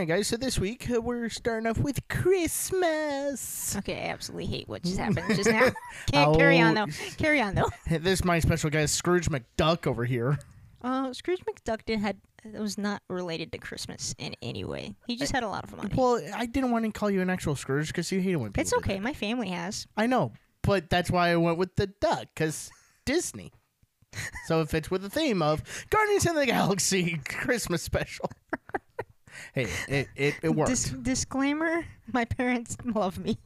Right, guys. So this week uh, we're starting off with Christmas. Okay, I absolutely hate what just happened just now. Can't carry on though. Carry on though. This is my special guest, Scrooge McDuck, over here. Uh, Scrooge McDuck did had it was not related to Christmas in any way. He just had a lot of money. Well, I didn't want to call you an actual Scrooge because you hate it when people It's do okay. that. My family has. I know, but that's why I went with the duck because Disney. so it fits with the theme of Guardians of the Galaxy Christmas special. Hey, it it, it worked. Dis- disclaimer: My parents love me.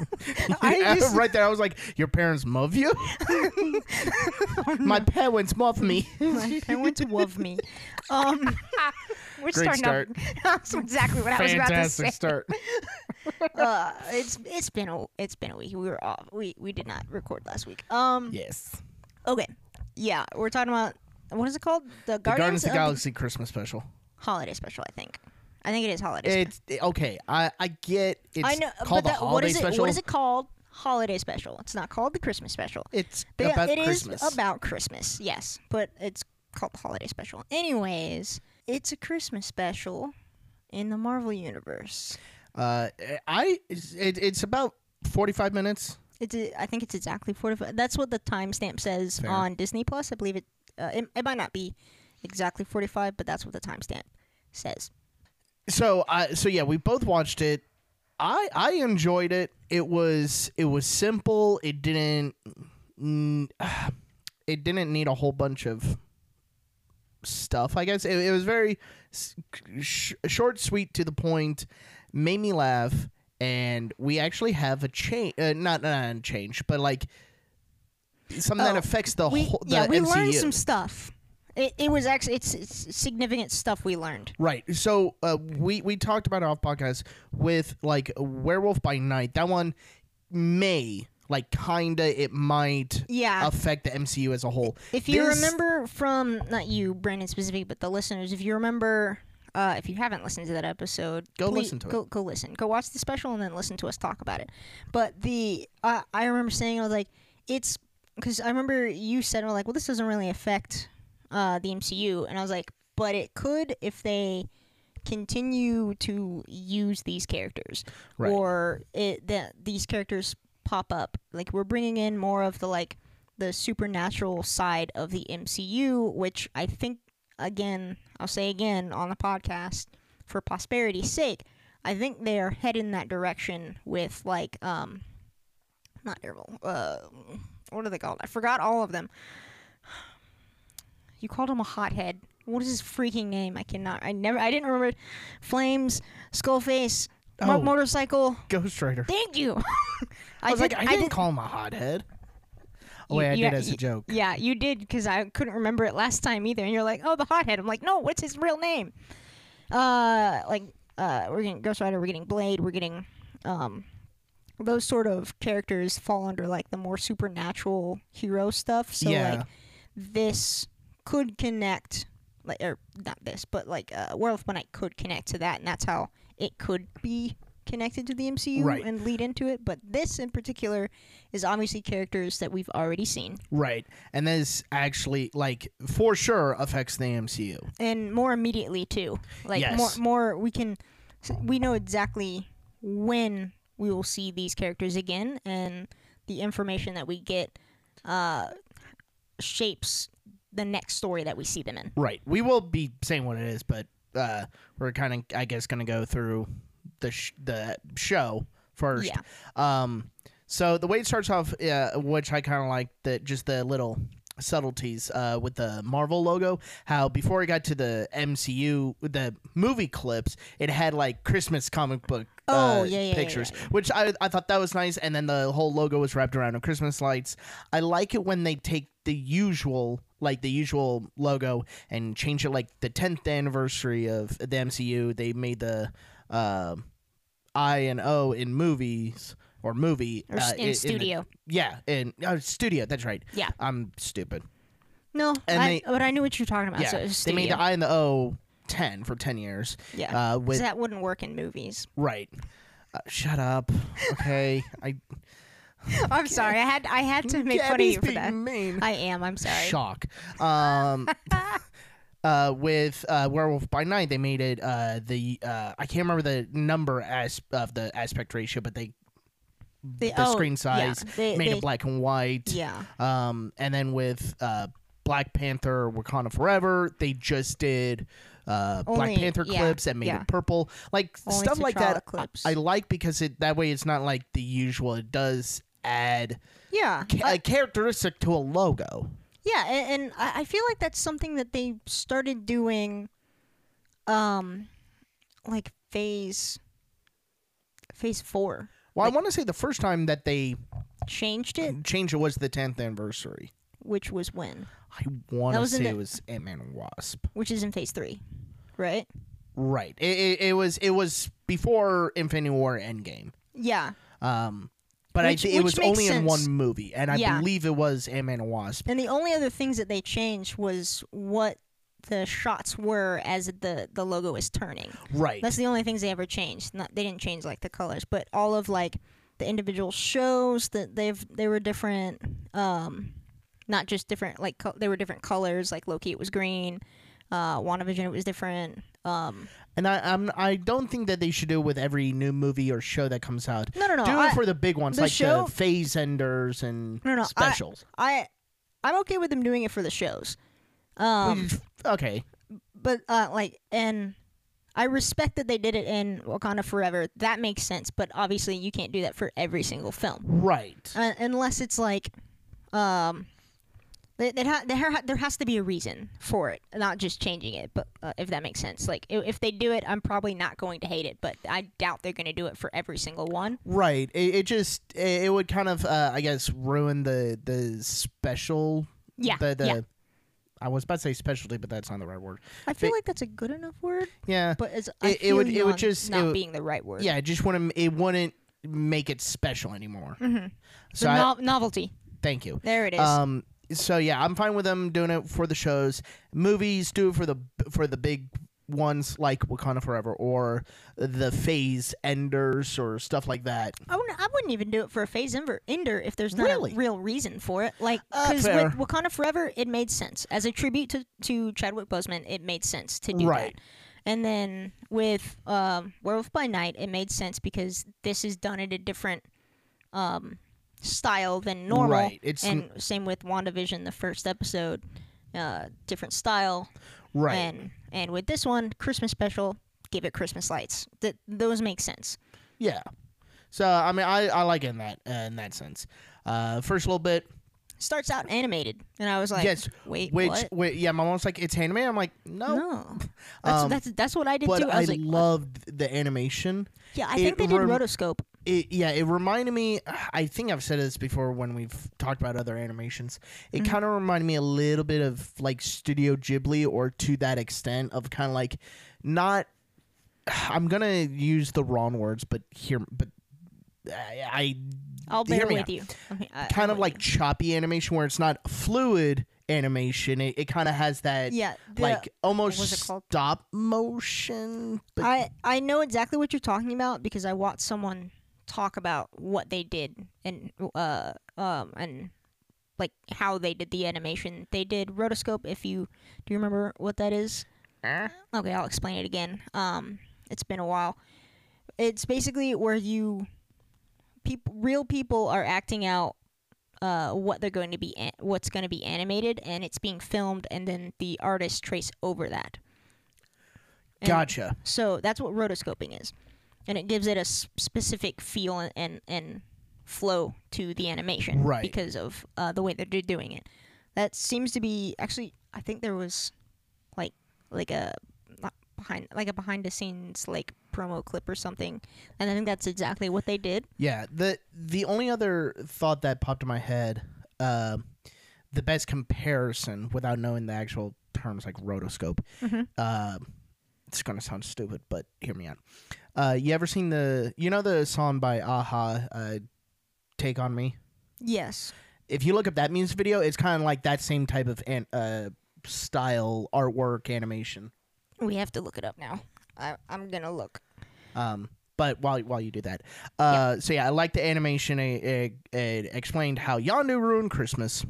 I just, right there, I was like, "Your parents love you." My parents love me. my parents love me. Um, we're Great starting start. That's exactly what I was about to say. Fantastic start. Uh, it's it's been a it's been a week. We were off. We we did not record last week. Um. Yes, Okay. Yeah, we're talking about what is it called? The the Guardians, Guardians of the Galaxy Christmas special. Holiday special. I think. I think it is holiday. special. It's okay. I I get it's I know, called but the that, what is it? special. What is it called? Holiday special. It's not called the Christmas special. It's But about it is Christmas. about Christmas. Yes, but it's called the holiday special. Anyways, it's a Christmas special in the Marvel universe. uh, I it, it's about forty five minutes. It's a, I think it's exactly 45. That's what the timestamp says Fair. on Disney Plus. I believe it, uh, it. It might not be exactly 45, but that's what the timestamp says. So I so yeah, we both watched it. I I enjoyed it. It was it was simple. It didn't it didn't need a whole bunch of stuff. I guess it, it was very sh- short, sweet, to the point. Made me laugh, and we actually have a change. Uh, not not a change, but like something that Oh, affects the we whole. The yeah we MCU. learned some stuff. It, it was actually it's, it's significant stuff we learned. Right. So uh, we we talked about it off podcast with like Werewolf by Night. That one may like kinda it might Yeah. affect the MCU as a whole. If you This- remember from not you, Brandon specific, but the listeners, if you remember, uh, if you haven't listened to that episode, Go please- listen to it. go, Go listen. Go watch the special and then listen to us talk about it. But the uh, I remember saying I was like, it's because I remember you said we're like, well, this doesn't really affect uh, the MCU, and I was like, but it could if they continue to use these characters Right. or it that these characters pop up. Like we're bringing in more of the like the supernatural side of the MCU which I think again I'll say again on the podcast for prosperity's sake I think they are heading that direction with like um not Daredevil uh what are they called? I forgot all of them you called him a hothead what is his freaking name I cannot I never I didn't remember. Flames Skullface mo- Oh. motorcycle Ghost Rider. Thank you. I was like, I didn't did- call him a hothead. Oh wait, I did as a joke. Yeah, you did because I couldn't remember it last time either. And you're like, oh, the hothead. I'm like, no, what's his real name? Uh, like, uh, we're getting Ghost Rider, we're getting Blade, we're getting, um, those sort of characters fall under like the more supernatural hero stuff. So Yeah. like, this could connect, like, or not this, but like, uh, Werewolf by Night could connect to that, and that's how it could be connected to the MCU Right. and lead into it. But this in particular is obviously characters that we've already seen, Right. And this actually like for sure affects the MCU. and more immediately too. Like Yes. more, more we can, we know exactly when we will see these characters again, and the information that we get uh, shapes the next story that we see them in. Right. We will be saying what it is, but uh, we're kind of, I guess, going to go through the sh- the show first. Yeah. Um. So the way it starts off, uh, which I kind of like, that just the little subtleties uh, with the Marvel logo. How before it got to the MCU, the movie clips, it had like Christmas comic book. Oh, uh, yeah, yeah, yeah, pictures, yeah. which I, I thought that was nice, and then the whole logo was wrapped around in Christmas lights. I like it when they take the usual like the usual logo and change it like the 10th anniversary of the MCU. They made the uh, I and O in movies or movie Or uh, in the- studio. yeah, in uh, studio. That's right. Yeah. I'm stupid. No, I, they- but I knew what you're talking about. yeah, so it was they made the. I and the O 10 for 10 years. yeah. Uh, with that wouldn't work in movies. right. Uh, shut up. Okay. I I'm sorry. I had I had to make fun of Gabby's you for being that. mean. I am. I'm sorry. Shock. Um, uh, with uh, Werewolf by Night, they made it uh, the uh, I can't remember the number as of the aspect ratio, but they They- the oh, screen yeah, size they- made they- it black and white. Yeah. Um, and then with uh, Black Panther, Wakanda Forever, they just did. Uh, Black Panther yeah, clips that made yeah. it purple, like Only stuff like that. Clips. I like because it that way it's not like the usual. It does add Yeah. ca- I- a characteristic to a logo. Yeah, and, and I I feel like that's something that they started doing, um, like phase, phase four. Well, Like- I want to say the first time that they Changed it, changed it was the 10th anniversary. which was when, I want to say the- it was Ant Man and Wasp. which is in phase three, right? Right. It, it, it was it was before Infinity War Endgame. Yeah, Um, but Which- I it was only in one movie, and I Yeah. believe it was Ant Man and Wasp. and the only other things that they changed was what the shots were as the the logo is turning. Right. That's the only things they ever changed. Not they didn't change like the colors, but all of like the individual shows that they've they were different. Um, not just different like co- they were different colors. Like Loki, it was green. Uh, WandaVision, it was different. Um, and I I'm, I don't think that they should do it with every new movie or show that comes out. no, no, no. do I, it for the big ones the like show- the phase enders and No, no, specials. I I'm okay with them doing it for the shows. Um, okay. but uh, like and. I respect that they did it in Wakanda Forever. That makes sense, but obviously you can't do that for every single film. Right. uh, unless it's like, um, it, it ha- there ha- there has to be a reason for it, not just changing it. But uh, if that makes sense, like if, if they do it, I'm probably not going to hate it, but I doubt they're going to do it for every single one. Right. It, it just it, it would kind of uh, I guess ruin the the special. Yeah, The the. yeah. I was about to say specialty, but that's not the right word. I feel They- like that's a good enough word, Yeah. but I It- it would- it would just- it not would- being the right word. Yeah, it just wouldn't it wouldn't make it special anymore. Mhm. So the I- novelty. thank you. There it is. Um so yeah, I'm fine with them doing it for the shows. Movies do it for the for the big ones like Wakanda Forever or the phase enders or stuff like that. I wouldn't, I wouldn't even do it for a phase ender, ender if there's not Really? a real reason for it. Like, Uh, because fair. with Wakanda Forever, it made sense. As a tribute to, to Chadwick Boseman, it made sense to do Right. that. And then with um, Werewolf by Night, it made sense because this is done in a different um, style than normal. Right, it's and same with WandaVision, the first episode, uh, different style. Right. And and with this one, Christmas special, give it Christmas lights. That those make sense. Yeah. So I mean, I, I like it in that uh, in that sense. Uh, first little bit, starts out animated, and I was like, yes. wait, which, what? wait, yeah, my mom's like, it's anime. I'm like, no. No, that's, Um, that's that's what I did But too. I I, like, loved the animation. yeah, I it think they did rem- rotoscope. It, yeah, it reminded me. I think I've said this before when we've talked about other animations. It Mhm. kind of reminded me a little bit of like Studio Ghibli, or to that extent of kind of like not. I'm gonna use the wrong words, but here, but I, I I'll bear with out. you. I- kind of like choppy animation where it's not fluid animation. It, it kind of has that yeah, the, like almost stop motion. I I know exactly what you're talking about because I watched someone talk about what they did and uh um and like how they did the animation. They did rotoscope. If you do, you remember what that is? Okay, I'll explain it again. Um, it's been a while. It's basically where you, people, real people are acting out, uh, what they're going to be, an- what's going to be animated, and it's being filmed, and then the artist trace over that. And gotcha. So that's what rotoscoping is, and it gives it a s- specific feel and, and and flow to the animation, Right. Because of uh, the way that they're doing it. That seems to be actually. I think there was, like, like a behind like a behind the scenes like promo clip or something, and I think that's exactly what they did. Yeah. The the only other thought that popped in my head, uh, the best comparison without knowing the actual terms like rotoscope. Mhm. Uh, it's gonna sound stupid, but hear me out. Uh, you ever seen the you know the song by a-ha, uh, "Take on Me"? Yes. If you look up that music video, it's kind of like that same type of an, uh, style, artwork, animation. We have to look it up now. I, I'm gonna look. Um, but while while you do that, uh, so yeah, I like the animation. It, it, it explained how Yondu ruined Christmas.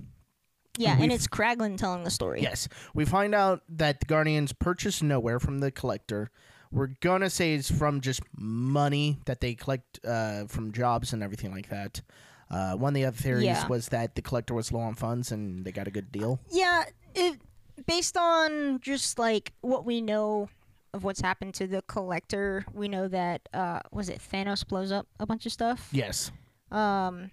Yeah, and We've- it's Kraglin telling the story. Yes, we find out that the Guardians purchased Knowhere from the collector. We're gonna say it's from just money that they collect uh, from jobs and everything like that. Uh, one of the other theories Yeah. was that the collector was low on funds and they got a good deal. Yeah, it based on just like what we know of what's happened to the collector, we know that uh was it Thanos blows up a bunch of stuff. Yes, Um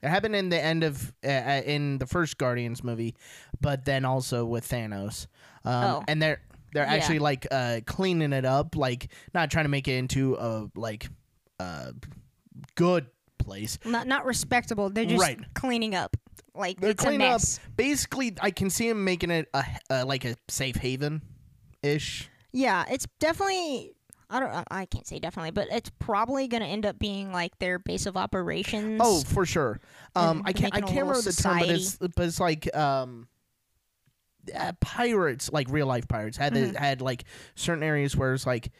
it happened in the end of uh, uh, in the first Guardians movie, but then also with Thanos. Um, Oh. and they're they're Yeah. actually like uh, cleaning it up, like not trying to make it into a like uh, good place. not not respectable. They're just Right. cleaning up. Like They're it's a cleaning up. mess. Basically, I can see him making it a, uh like a safe haven, ish. Yeah, it's definitely I don't I can't say definitely, but it's probably going to end up being like their base of operations. Oh, for sure. Um, I can't I can't remember the term, but it's but it's like um. Uh, pirates, like real life pirates, had Mm-hmm. the, had like certain areas where it's like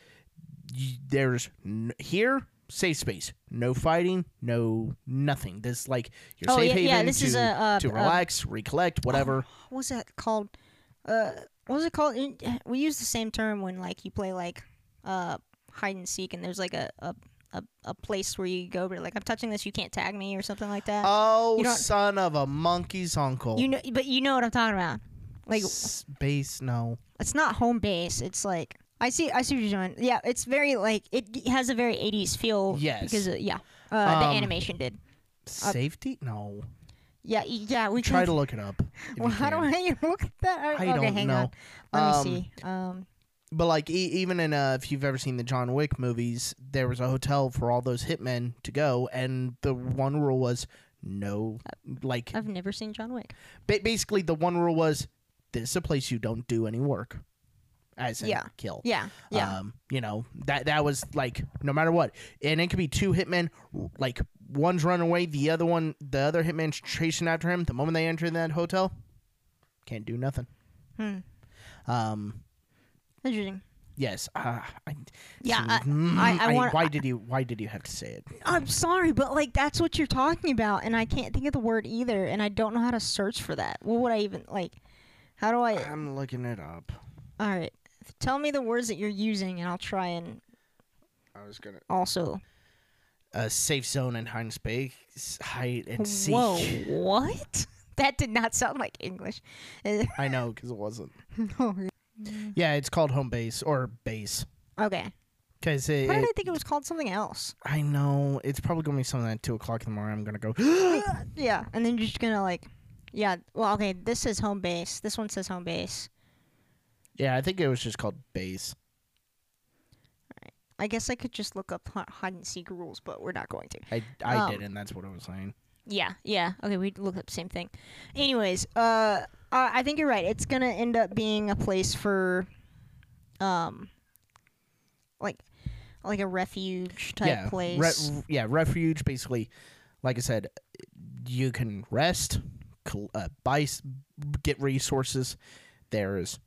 y- there's n- here safe space, no fighting, no nothing. This like your Oh, safe yeah, haven yeah, this to is a, uh, to uh, relax, recollect, whatever. what was that called? Uh, what was it called? We use the same term when like you play like uh hide and seek, and there's like a a, a, a place where you go, but like I'm touching this, you can't tag me or something like that. oh, you don't- son of a monkey's uncle. you know, but you know what I'm talking about. Like space, no. it's not home base. It's like I see. I see what you're doing. Yeah, it's very like it has a very 80s feel. Yes. Because uh, yeah, uh, the Um, animation did. Safety, no. Yeah, yeah. We Try can. to look it up. if you well, how do can. I look at that? I okay, don't hang know. on. Let Um, me see. Um. But like e- even in uh, if you've ever seen the John Wick movies, there was a hotel for all those hitmen to go, and the one rule was no, like I've never seen John Wick. ba- basically the one rule was this is a place you don't do any work, as in Yeah. kill. Yeah, yeah. Um, you know that that was like no matter what, and it could be two hitmen, like one's running away, the other one, the other hitman's chasing after him. The moment they enter that hotel, can't do nothing. Hmm. Um, Interesting. yes. Uh, I, Yeah, I- mm, I- I want- Why did you? Why did you have to say it? I'm sorry, but like that's what you're talking about, and I can't think of the word either, and I don't know how to search for that. What would I even like? How do I? I'm looking it up. All right, tell me the words that you're using, and I'll try and I was gonna. also. A safe zone and hide and space, hide and seek. Whoa, what? That did not sound like English. I know because it wasn't. no. Yeah, it's called home base or base. okay. Because it, Why did I think it was called something else? I know it's probably gonna be something at two o'clock in the morning. I'm gonna go. Yeah, and then you're just gonna like, yeah. Well, okay. This is home base. This one says home base. yeah, I think it was just called base. I guess I could just look up hide and seek rules, but we're not going to. I I Um, did, and That's what I was saying. Yeah, yeah. Okay, we look up the same thing. Anyways, uh, I I think you're right. It's gonna end up being a place for, um, like, like a refuge type yeah, place. re- yeah, refuge. Basically, like I said, you can rest, uh, buy, get resources. There's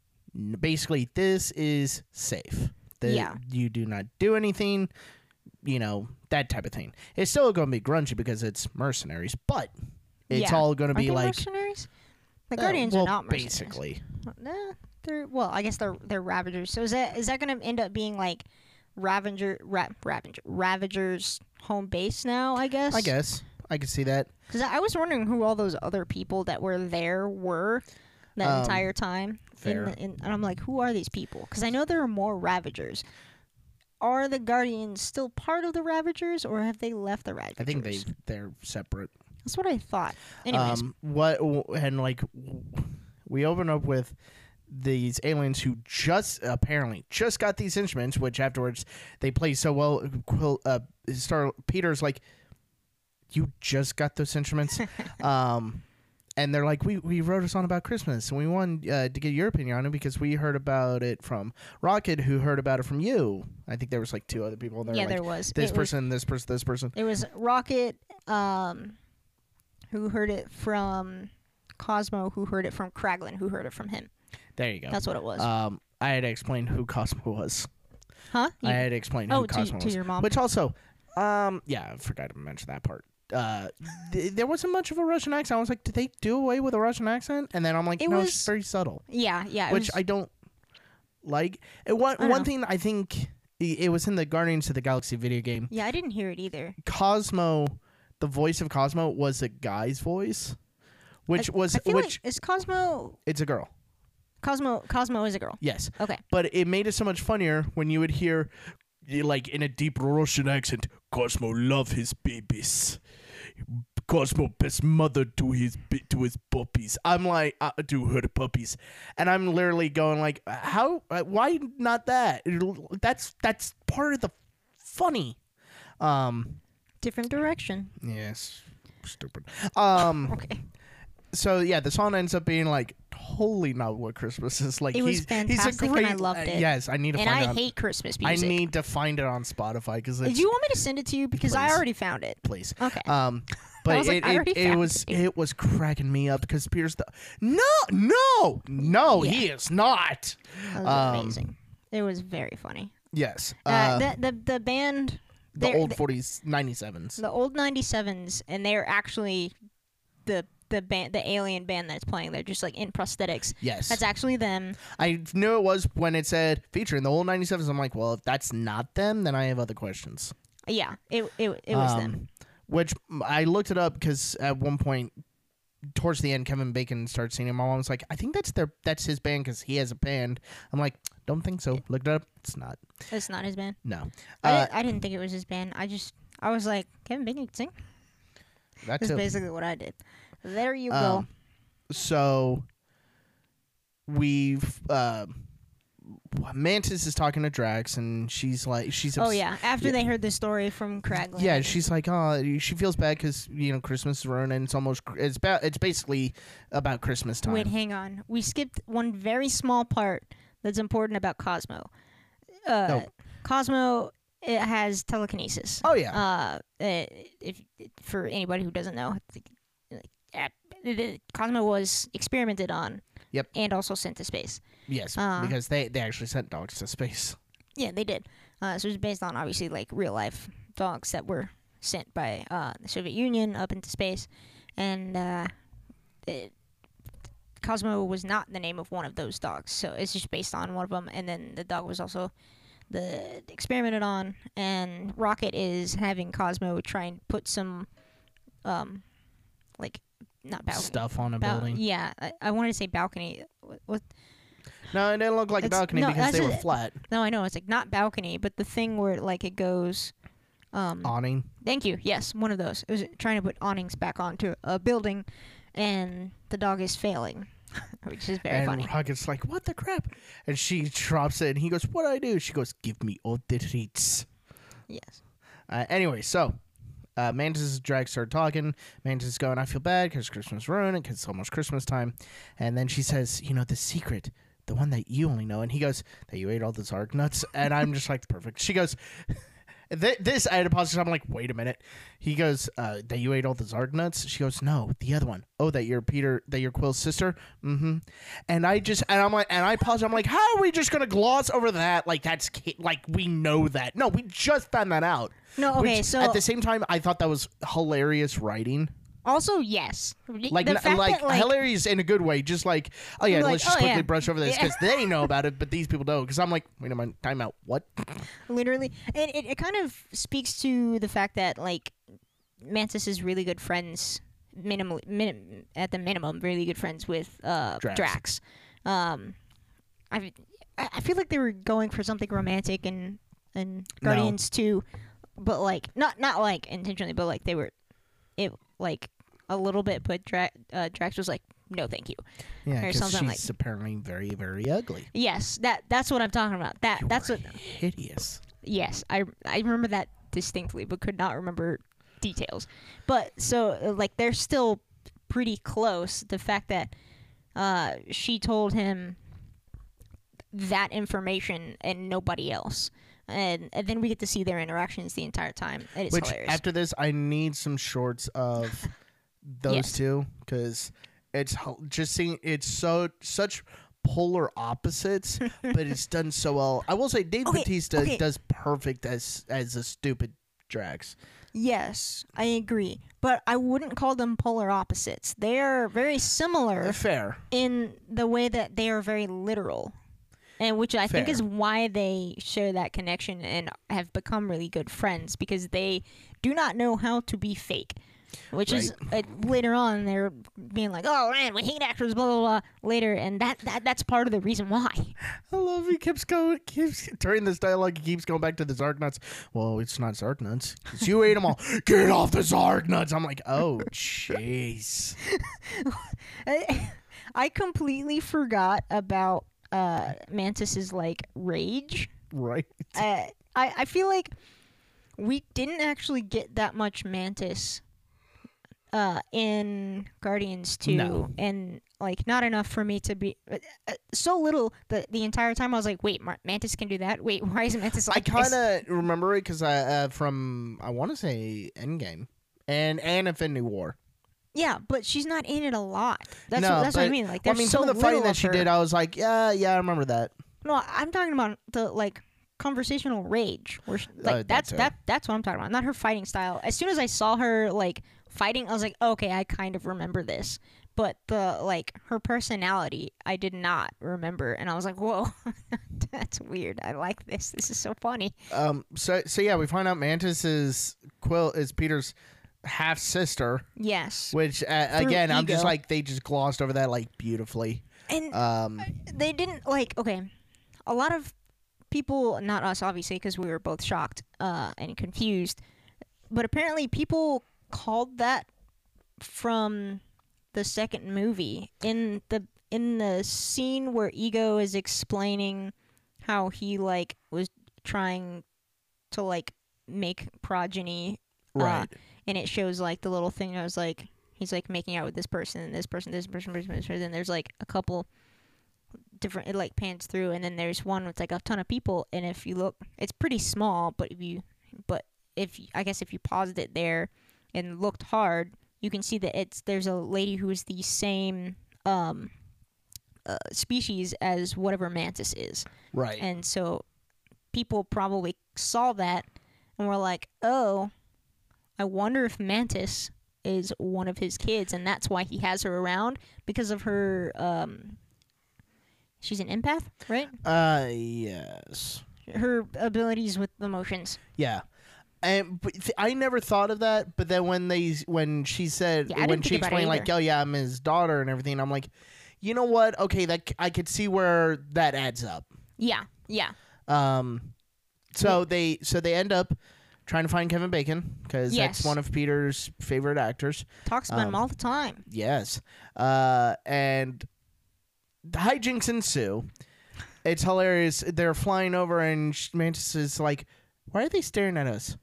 basically this is safe. The, Yeah. you do not do anything. You know that type of thing. It's still going to be grungy because it's mercenaries, but it's Yeah. all going to be they like mercenaries. The uh, Guardians well, are not mercenaries. basically. Nah, they're well. I guess they're they're Ravagers. So is that is that gonna end up being like Ravager Ra- Ravager Ravagers home base now? I guess. I guess I can see that. Because I was wondering who all those other people that were there were that Um, entire time. fair. In the, in, and I'm like, who are these people? Because I know there are more Ravagers. Are the Guardians still part of the Ravagers, or have they left the Ravagers? I think they they're separate. That's what I thought. Anyways, Um, what and like we open up with these aliens who just apparently just got these instruments, which afterwards they play so well. Quill, uh, Star Peter's like, you just got those instruments. um, and they're like, we, we wrote a song about Christmas, and we wanted uh, to get your opinion on it because we heard about it from Rocket, who heard about it from you. I think there was like two other people. They're yeah, like, there was this It was- person, this person, this person. It was Rocket, um, who heard it from Cosmo, who heard it from Kraglin, who heard it from him. There you go. That's what it was. Um, I had to explain who Cosmo was. huh? I had to explain oh, who Cosmo to was. your mom. Which also, um, yeah, I forgot to mention that part. Uh, th- there wasn't much of a Russian accent. I was like, did they do away with a Russian accent? And then I'm like, It no, was- it's very subtle, yeah, yeah. it which was- I don't like. And one I one know. thing I think i- it was in the Guardians of the Galaxy video game. yeah, I didn't hear it either. Cosmo, the voice of Cosmo was a guy's voice, which I, was I feel which like is Cosmo it's a girl. Cosmo Cosmo is a girl. Yes, Okay. but it made it so much funnier when you would hear y- like in a deep Russian accent Cosmo love his babies Cosmo best mother to his to his puppies. I'm like uh, to her puppies. And I'm literally going like how uh, why not that? That's that's part of the funny. Um Different direction. yes. Stupid. Um Okay. so yeah, the song ends up being like totally not what Christmas is like. It was he's, fantastic he's and a I great, loved uh, it. yes, I need to And find I it. on- hate Christmas music. I need to find it on Spotify because Did it's you want me to send it to you because I already found it? please. Okay. Um, but was like, it it, it was it. it was cracking me up because Pierce the no no no he is not. That was um, amazing. It was very funny. Yes, Uh, uh, the, the the band the old forties, ninety sevens. the old 97s and they're actually the the band the alien band that's playing they're just like in prosthetics Yes, that's actually them I knew it was when it said featuring the old ninety sevens. I'm like, well, if that's not them, then I have other questions. yeah it it, it was them Um, Which mm, I looked it up because at one point, towards the end, Kevin Bacon started singing. My mom was like, "I think that's their that's his band because he has a band." I'm like, "Don't think so." Looked it up. It's not. it's not his band No. I, Uh, didn't, I didn't think it was his band i just i was like kevin bacon can sing that's basically what i did there you go. Um, so we've uh, Mantis is talking to Drax, and she's like, she's oh yeah. After yeah. they heard the story from Kraglin Yeah, she's like, oh, she feels bad because you know Christmas is ruined, and it's almost it's about it's basically about Christmas time. wait hang on. We skipped one very small part that's important about cosmo. Uh, No. cosmo it has telekinesis. Oh yeah, uh, uh, if for anybody who doesn't know, the- Cosmo was experimented on. Yep. And also sent to space. yes, uh, because they they actually sent dogs to space. Yeah, they did. Uh, so it was based on obviously like real life dogs that were sent by uh, the Soviet Union up into space, and uh, it, Cosmo was not the name of one of those dogs. So it's just based on one of them, and then the dog was also the experimented on, and Rocket is having Cosmo try and put some, um, like not balcony. Stuff on a bal- building. Yeah, I, I wanted to say balcony. What, what? No, it didn't look like a balcony no, because they were flat No, I know it's like not balcony, but the thing where like it goes. Um, awning. Thank you. Yes, one of those. It was trying to put awnings back onto a building, and the dog is failing, which is very and funny. Rocket's like, "What the crap?" And she drops it, and he goes, "What do I do?" She goes, "Give me all the treats." Yes. Uh, anyway, so uh, Mantis Drax start talking. Mantis is going, I feel bad because Christmas ruined because it's almost Christmas time. And then she says, You know, the secret, the one that you only know. And he goes, That you ate all the Zarg nuts. And I'm just like, Perfect. She goes, Th- this I had to pause. because I'm like, wait a minute. He goes, uh, that you ate all the Zarg nuts. She goes, no, the other one. Oh, that you're Peter, that you're Quill's sister. Mm-hmm. And I just, and I'm like, and I pause. I'm like, how are we just gonna gloss over that? Like that's like we know that. No, we just found that out. No, okay, Which, so at the same time, I thought that was hilarious writing. Also yes, Like, the fact like, that, like hilarious in a good way. Just like, oh yeah, Like, let's just oh, quickly yeah. brush over this because they know about it, but these people don't. Because I'm like, wait a minute, time out. What? literally, and it, it kind of speaks to the fact that like Mantis is really good friends, minimally, minim, at the minimum, really good friends with uh, Drax. Drax. Um, I I feel like they were going for something romantic and and No. Guardians too, but like not not like intentionally, but like they were, it like a little bit. But Dra- uh, Drax was like, no, thank you. Yeah, Or something she's like- apparently very, very ugly. Yes, that that's what I'm talking about. That You that's are what. hideous. Yes, I I remember that distinctly, but could not remember details. But so uh, like they're still pretty close. The fact that uh, she told him that information and nobody else. And, and then we get to see their interactions the entire time. It's Which hilarious. after this, I need some shorts of those Yes. two because it's just seeing it's so such polar opposites, but it's done so well. I will say Dave Okay, Bautista okay. does perfect as as a stupid Drax. yes, I agree. But I wouldn't call them polar opposites. They're very similar Fair. in the way that they are very literal. And which I think is why they share that connection and have become really good friends because they do not know how to be fake. Which is uh, later on they're being like, "Oh man, we hate actors," blah blah blah. Later, and that, that that's part of the reason why. I love he keeps going keeps during this dialogue he keeps going back to the Zark nuts. Well, it's not Zark nuts. It's you ate them all. Get off the Zark nuts. I'm like, oh jeez. I, I completely forgot about uh, Mantis's like rage. Right. uh, I I feel like we didn't actually get that much Mantis uh, in Guardians Two, No. and like not enough for me to be uh, uh, so little that the entire time I was like, wait, Mar- Mantis can do that. Wait, why is Mantis I like this? kind of remember it because I uh, from I want to say Endgame and and Infinity War. Yeah, but she's not in it a lot. That's no, what, that's what I mean. Like, well, I mean, so some of the fighting that she did, I was like, yeah, yeah, I remember that. No, I'm talking about the like conversational rage. Where she, like Uh, that's that that's what I'm talking about. Not her fighting style. As soon as I saw her like fighting, I was like, okay, I kind of remember this. But the like her personality, I did not remember, and I was like, whoa, that's weird. I like this. This is so funny. Um, so so yeah, we find out Mantis is Quill is Peter's half sister, Yes, which uh, again, I'm just like they just glossed over that like beautifully. and Um, they didn't like okay a lot of people not us obviously because we were both shocked uh, and confused but apparently people called that from the second movie in the in the scene where ego is explaining how he like was trying to like make progeny uh, right. And it shows like the little thing I was like he's like making out with this person and this person this person this person, and there's like a couple different it like pans through and then there's one with like a ton of people and if you look it's pretty small but if you but if i guess if you paused it there and looked hard you can see that it's there's a lady who is the same um uh, species as whatever mantis is right. and so people probably saw that and were like, oh, I wonder if Mantis is one of his kids and that's why he has her around because of her um she's an empath, right? uh, yes. Her abilities with emotions. Yeah. And but th- I never thought of that, but then when they when she said Yeah, when she think about it explained like, "Oh yeah, I'm his daughter" and everything, I'm like, you know what? Okay, that c- I could see where that adds up. Yeah, yeah. Um, so they so they end up trying to find Kevin Bacon because Yes. that's one of Peter's favorite actors. Talks about him Um, all the time. Yes. Uh, and hijinks ensue. It's hilarious. They're flying over, and sh- Mantis is like, "Why are they staring at us?"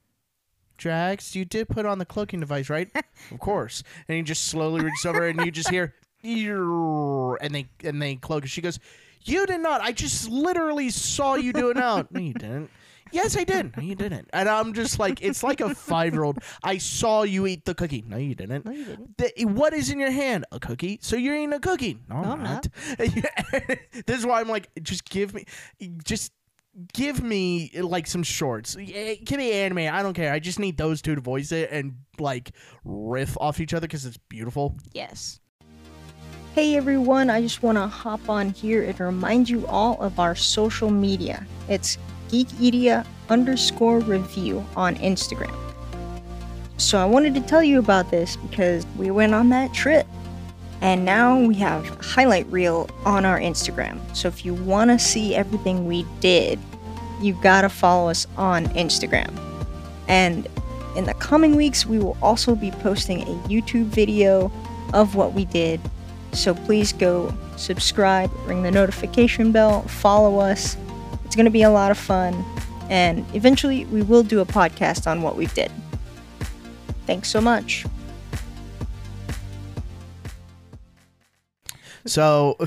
Drax, you did put on the cloaking device, right? of course. And he just slowly reaches over, and you just hear, "Ear," and they and they cloak. She goes, "You did not. I just literally saw you do it now." no, you didn't. Yes, I did. No, you didn't. And I'm just like, it's like a five year old. I saw you eat the cookie. No, you didn't. No, you didn't. The, what is in your hand? A cookie. So you're eating a cookie? No, I'm No, I'm not. this is why I'm like, just give me, just give me like some shorts. Eh, Give me anime. I don't care. I just need those two to voice it and like riff off each other because it's beautiful. Yes. Hey everyone, I just want to hop on here and remind you all of our social media. It's Geekedia underscore review on Instagram. So I wanted to tell you about this because we went on that trip. And now we have highlight reel on our Instagram. So if you want to see everything we did, you've got to follow us on Instagram. And in the coming weeks, we will also be posting a YouTube video of what we did so please go subscribe, ring the notification bell, follow us. It's going to be a lot of fun. And eventually, we will do a podcast on what we did. Thanks so much. So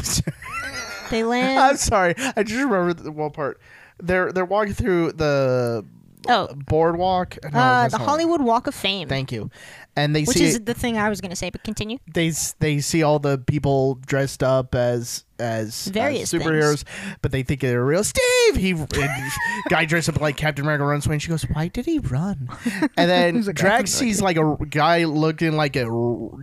They land. I'm sorry. I just remember the one part. They're they're walking through the oh, boardwalk. No, uh, the Hollywood Walk of Fame, Thank you. And they which see is the thing I was gonna say. But continue. they they see all the people dressed up as as Various things. superheroes, but they think they're real. Steve, he guy dressed up like Captain America runs away, and she goes, "Why did he run?" And then Drax sees like a guy looking like a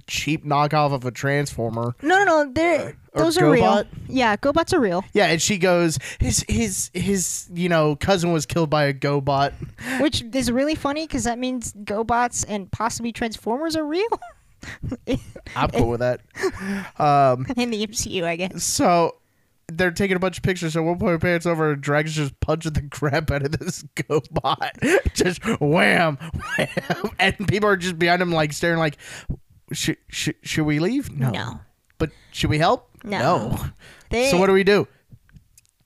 cheap knockoff of a transformer. No, no, no. They're those are real. Yeah, GoBots are real. Yeah, and she goes, "His his his you know cousin was killed by a GoBot." Which is really funny because that means GoBots and possibly Transformers are real I'm cool with that. Um, in the MCU, I guess. so they're taking a bunch of pictures. So one point, pants over, and Drax just punching the crap out of this GoBot. just wham, wham, and people are just behind him, like staring, like, should should should we leave? No. No. But should we help? No. They, So what do we do?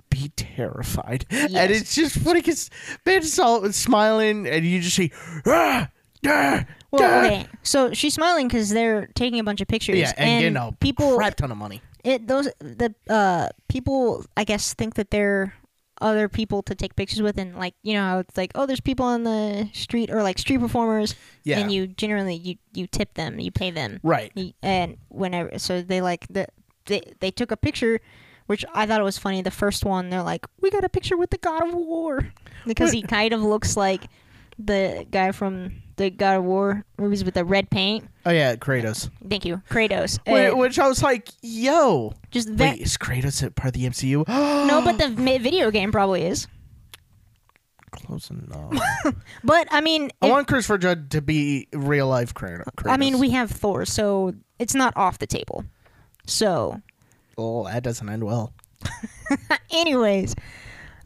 Be terrified, and it's just funny because man, just all smiling, and you just see, ah, ah, well, ah." okay. So she's smiling because they're taking a bunch of pictures. yeah, and, you know, people, crap ton of money. it those the uh people I guess think that they're other people to take pictures with, and like you know how it's like oh there's people on the street or like street performers, Yeah, and you generally you you tip them, you pay them, right. And whenever so they like the they they took a picture which i thought it was funny the first one they're like we got a picture with the god of war because he kind of looks like the guy from the god of war movies with the red paint Oh yeah, Kratos. thank you kratos Wait, Uh, which I was like, yo. just ve- Wait, is Kratos a part of the MCU? no but the video game probably is close enough. but i mean I if- want Christopher Judge to be real life Kratos. i mean we have thor so it's not off the table so Oh, that doesn't end well. anyways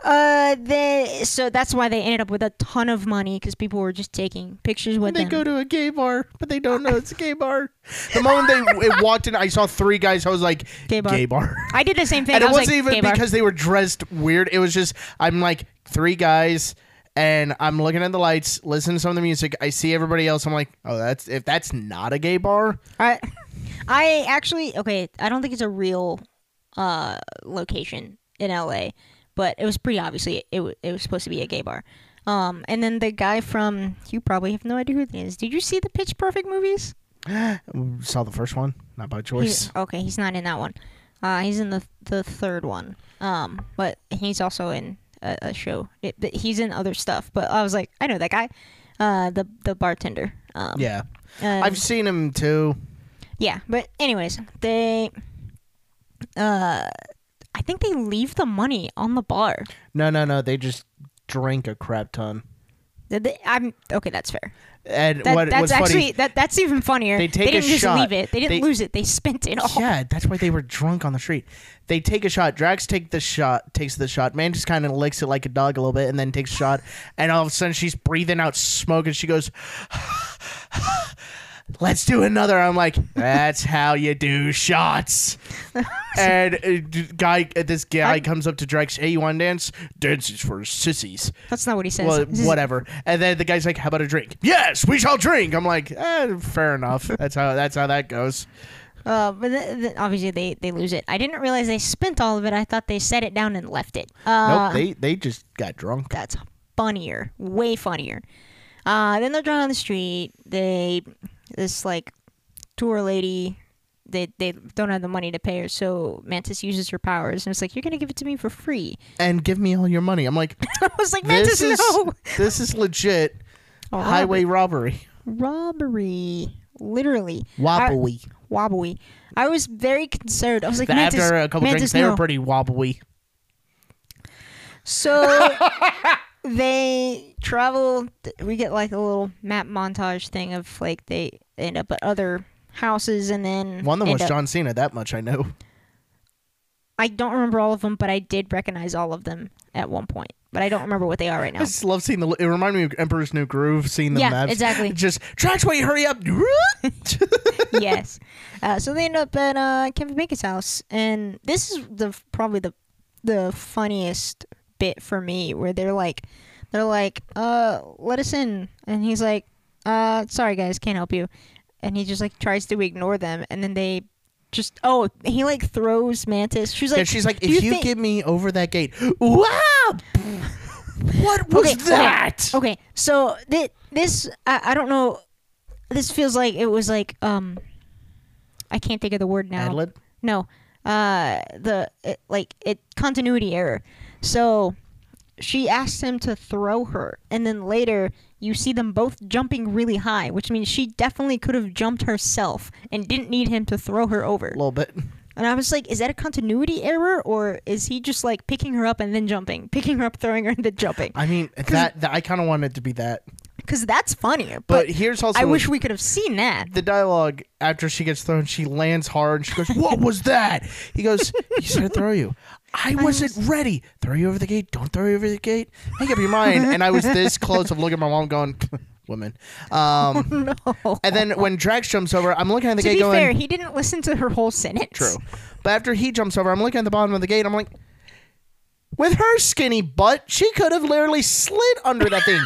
uh they so that's why they ended up with a ton of money because people were just taking pictures with them. they them go to a gay bar, but they don't know it's a gay bar. The moment they it walked in, I saw three guys. I was like, Gay bar. Gay bar. I did the same thing. and I it was wasn't like, even because they were dressed weird. It was just I'm like three guys, and I'm looking at the lights, listening to some of the music. I see everybody else. I'm like, oh, that's if that's not a gay bar. I, I actually okay. I don't think it's a real uh location in LA, but it was pretty obviously it it was supposed to be a gay bar. Um, and then the guy from you probably have no idea who he is. Did you see the Pitch Perfect movies? Saw the first one, not by He's, choice. okay, he's not in that one. Uh, he's in the the third one. Um, but he's also in a, a show. It, but he's in other stuff. But I was like, I know that guy. Uh, the the bartender. Um, yeah, um, I've seen him too. Yeah, but anyways, they uh I think they leave the money on the bar. No, no, no. They just drink a crap ton. They- they- I'm okay, that's fair. And That, what that's actually funny? that that's even funnier. They take a didn't just shot. leave it. They didn't They- lose it. They spent it all. Yeah, that's why they were drunk on the street. They take a shot. Drax take the shot, takes the shot. Man just kind of licks it like a dog a little bit, and then takes a shot. And all of a sudden, she's breathing out smoke, and she goes, "Let's do another." I'm like, "That's how you do shots." and uh, d- guy, uh, this guy I- comes up to Drax. Hey, you want to dance? Dance is for sissies. That's not what he says. Well, This is- whatever. And then the guy's like, "How about a drink?" Yes, we shall drink. I'm like, eh, "Fair enough. That's how that's how that goes." Uh, but th- th- obviously they they lose it. I didn't realize they spent all of it. I thought they set it down and left it. Uh, nope, they they just got drunk. that's funnier, way funnier. Uh, then they're drunk on the street. They this like tour lady. They they don't have the money to pay her, so Mantis uses her powers, and it's like you're gonna give it to me for free. and give me all your money. I'm like, I was like, Mantis, this is no. this is legit Oh, highway robbery. robbery, literally Wobbly. wobbly. I was very concerned. I was like, Mantis, After a couple Mantis, drinks, they no. were pretty wobbly. So they travel. We get like a little map montage thing of like they end up at other houses and then One of them was up- John Cena. That much I know. I don't remember all of them, but I did recognize all of them at one point. But I don't remember what they are right now. I just love seeing the. It reminded me of Emperor's New Groove, seeing the Yeah, maps. exactly. Just tracks. Wait, hurry up! yes. Uh, so they end up at uh, Kevin Bacon's house, and this is the probably the the funniest bit for me, where they're like, they're like, uh, let us in, and he's like, uh, sorry guys, can't help you, and he just like tries to ignore them, and then they just oh he like throws Mantis. She's like and she's like, if you, think-" give me over that gate, wow! what was Okay, okay, that? Okay, so thi- this I, I don't know. This feels like it was like um, I can't think of the word now. Ad-lib? No, uh, the it, like it continuity error. So she asks him to throw her, and then later you see them both jumping really high, which means she definitely could have jumped herself and didn't need him to throw her over. A little bit. And I was like, is that a continuity error, or is he just like picking her up and then jumping, picking her up, throwing her, and then jumping? I mean, that, that I kind of wanted it to be that. Because that's funnier. But But, here's also I wish we could have seen that. the dialogue after she gets thrown. She lands hard. and She goes, "What was that?" He goes, "He said to throw you." I wasn't ready. Throw you over the gate. Don't throw you over the gate. Make up your mind. And I was this close of looking at my mom, going, "Woman." Um, No. and then when Drax jumps over, I'm looking at the to gate, be going, fair, he didn't listen to her whole sentence. True. But after he jumps over, I'm looking at the bottom of the gate. I'm like, with her skinny butt, she could have literally slid under that thing.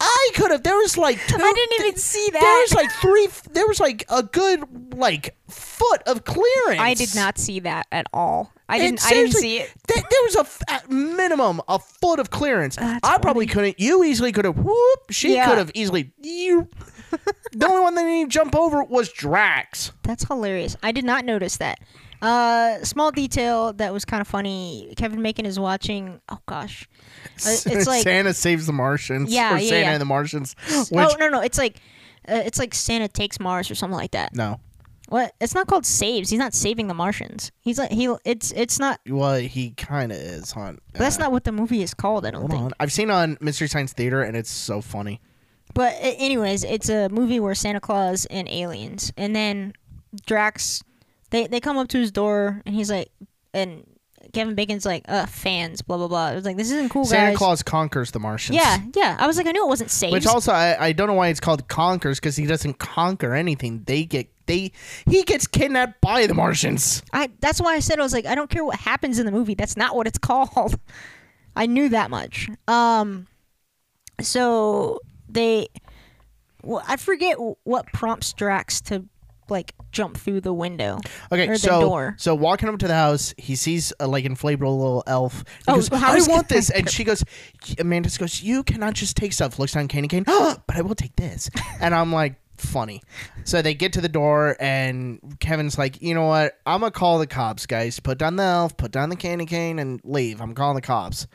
I could have. There was like two. I didn't even see that. There was like three. There was like a good like foot of clearance. I did not see that at all. I didn't. I didn't see it. There, there was a f- at minimum a foot of clearance. That's I probably couldn't. You easily could have. Whoop. She Yeah. could have easily. You. the only one that didn't jump over was Drax. That's hilarious. I did not notice that. Uh, small detail that was kind of funny. Kevin Bacon is watching. Oh gosh, it's like Santa saves the Martians. Yeah, or yeah, Santa yeah. and the Martians. Which oh no no, it's like uh, it's like Santa takes Mars or something like that. no, What? It's not called saves. He's not saving the Martians. He's like he. It's it's not. well he kind of is, hon. That's Uh, not what the movie is called. I don't Hold think. on, I've seen on Mystery Science Theater, and it's so funny. But anyways, it's a movie where Santa Claus and aliens, and then Drax, they they come up to his door, and he's like, and Kevin Bacon's like, uh, fans, blah blah blah. It was like this isn't cool, Santa guys. Claus conquers the Martians. Yeah, yeah. I was like, I knew it wasn't safe. Which also I, I don't know why it's called conquers because he doesn't conquer anything. They get they he gets kidnapped by the Martians. I that's why I said I was like, I don't care what happens in the movie. That's not what it's called. I knew that much. Um, so they, well, I forget what prompts Drax to like jump through the window. Okay, Or the so door. so walking up to the house, he sees a like inflatable little elf. He Oh, goes, how I want this, and she goes. Amanda goes, you cannot just take stuff. Looks down Candy Cane, but I will take this, and I'm like. Funny. So they get to the door, and Kevin's like, You know what? I'm going to call the cops, guys. Put down the elf, put down the candy cane, and leave. I'm calling the cops.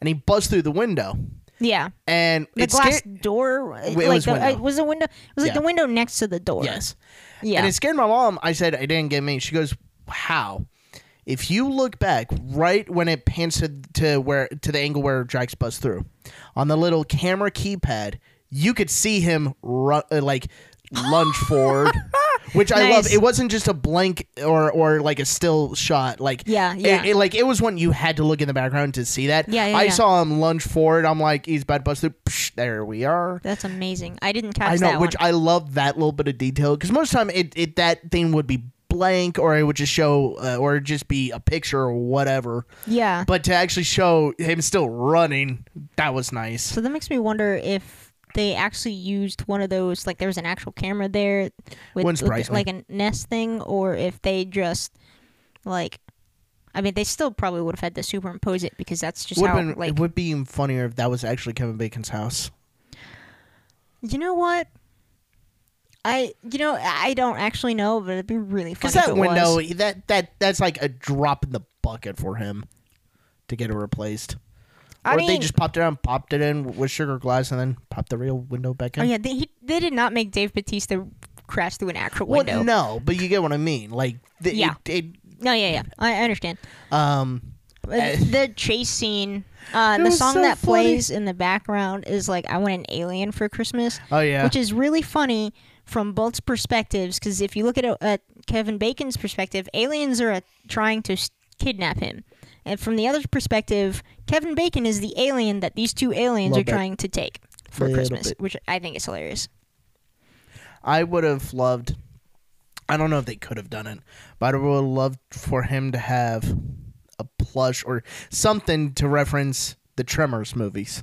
And he busts through the window. Yeah, And the it's glass door. It like was the, uh, window. was the window. It was like Yeah. the window next to the door. Yes. Yeah. And it scared my mom. I said, I didn't get me. She goes, How? If you look back right when it pans to, to where to the angle where Drax busts through, on the little camera keypad, you could see him run, uh, like lunge forward, which I love. It wasn't just a blank or or like a still shot. Like Yeah, it- yeah. it, like it was one you had to look in the background to see that. Yeah, yeah, I yeah. saw him lunge forward. I'm like, he's about to bust through. Psh, there we are. That's amazing. I didn't catch I know, which one. I love that little bit of detail because most of the time it, it that thing would be blank or it would just show uh, or just be a picture or whatever. yeah. But to actually show him still running, that was nice. So that makes me wonder if they actually used one of those, like there was an actual camera there with, Wouldn't with surprise me. like a Nest thing, or if they just like, I mean, they still probably would have had to superimpose it because that's just Would how been like it would be even funnier if that was actually Kevin Bacon's house. you know what. I you know I don't actually know, but it'd be really funny. Because that window, was. that that that's like a drop in the bucket for him to get it replaced. I or mean, they just popped it on, popped it in with sugar glass, and then popped the real window back in. oh yeah, they he, they did not make Dave Bautista crash through an actual Well, window. no, but you get what I mean. Like, the, Yeah. it, no, yeah, yeah, I, I understand. um, Uh, Eh. the chase scene, uh, the song so that funny. plays in the background is like "I Want an Alien for Christmas," oh yeah, which is really funny from both perspectives. Because if you look at at Kevin Bacon's perspective, aliens are uh, trying to kidnap him, and from the other perspective, Kevin Bacon is the alien that these two aliens Little are bit. trying to take for Little Christmas, bit. which I think is hilarious. I would have loved. I don't know if they could have done it, but I would have loved for him to have a plush or something to reference the Tremors movies.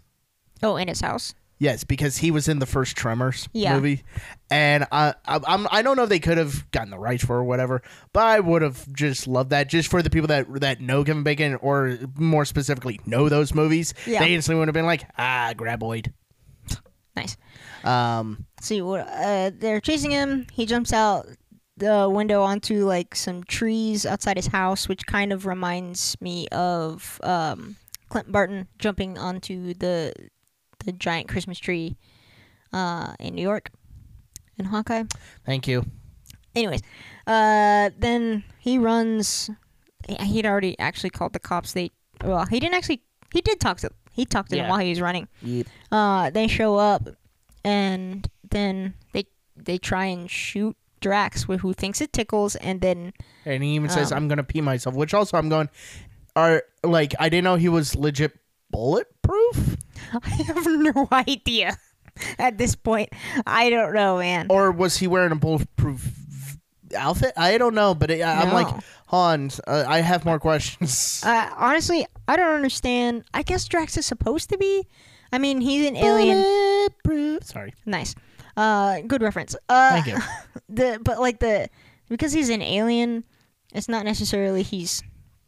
Oh, in his house. Yes, because he was in the first Tremors Yeah. movie, and I, I I'm I don't know if they could have gotten the rights for or whatever, but I would have just loved that just for the people that that know Kevin Bacon or more specifically know those movies. Yeah. They instantly would have been like, ah, graboid. Nice. Um, see what uh, they're chasing him. He jumps out the window onto like some trees outside his house, which kind of reminds me of um, Clint Barton jumping onto the the giant Christmas tree uh, in New York in Hawkeye. thank you. Anyways, uh, then he runs. he- He'd already actually called the cops. They well, he didn't actually. He did talk to. He talked to them while he was running. Yep. Uh, they show up, and then they they try and shoot Drax, wh- who thinks it tickles, and then And he even says, Um, "I'm gonna pee myself," which also I'm going, are like I didn't know he was legit bulletproof, I have no idea. At this point, I don't know, man. or was he wearing a bulletproof outfit? I don't know, but it, I'm like, No. Hans, uh, I have more questions. Uh, honestly, I don't understand. I guess Drax is supposed to be. I mean, he's an alien. Bulletproof. Sorry. Nice. Uh, good reference. Uh, Thank you. the but like the because he's an alien, it's not necessarily he's